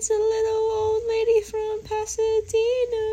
It's a little old lady from Pasadena.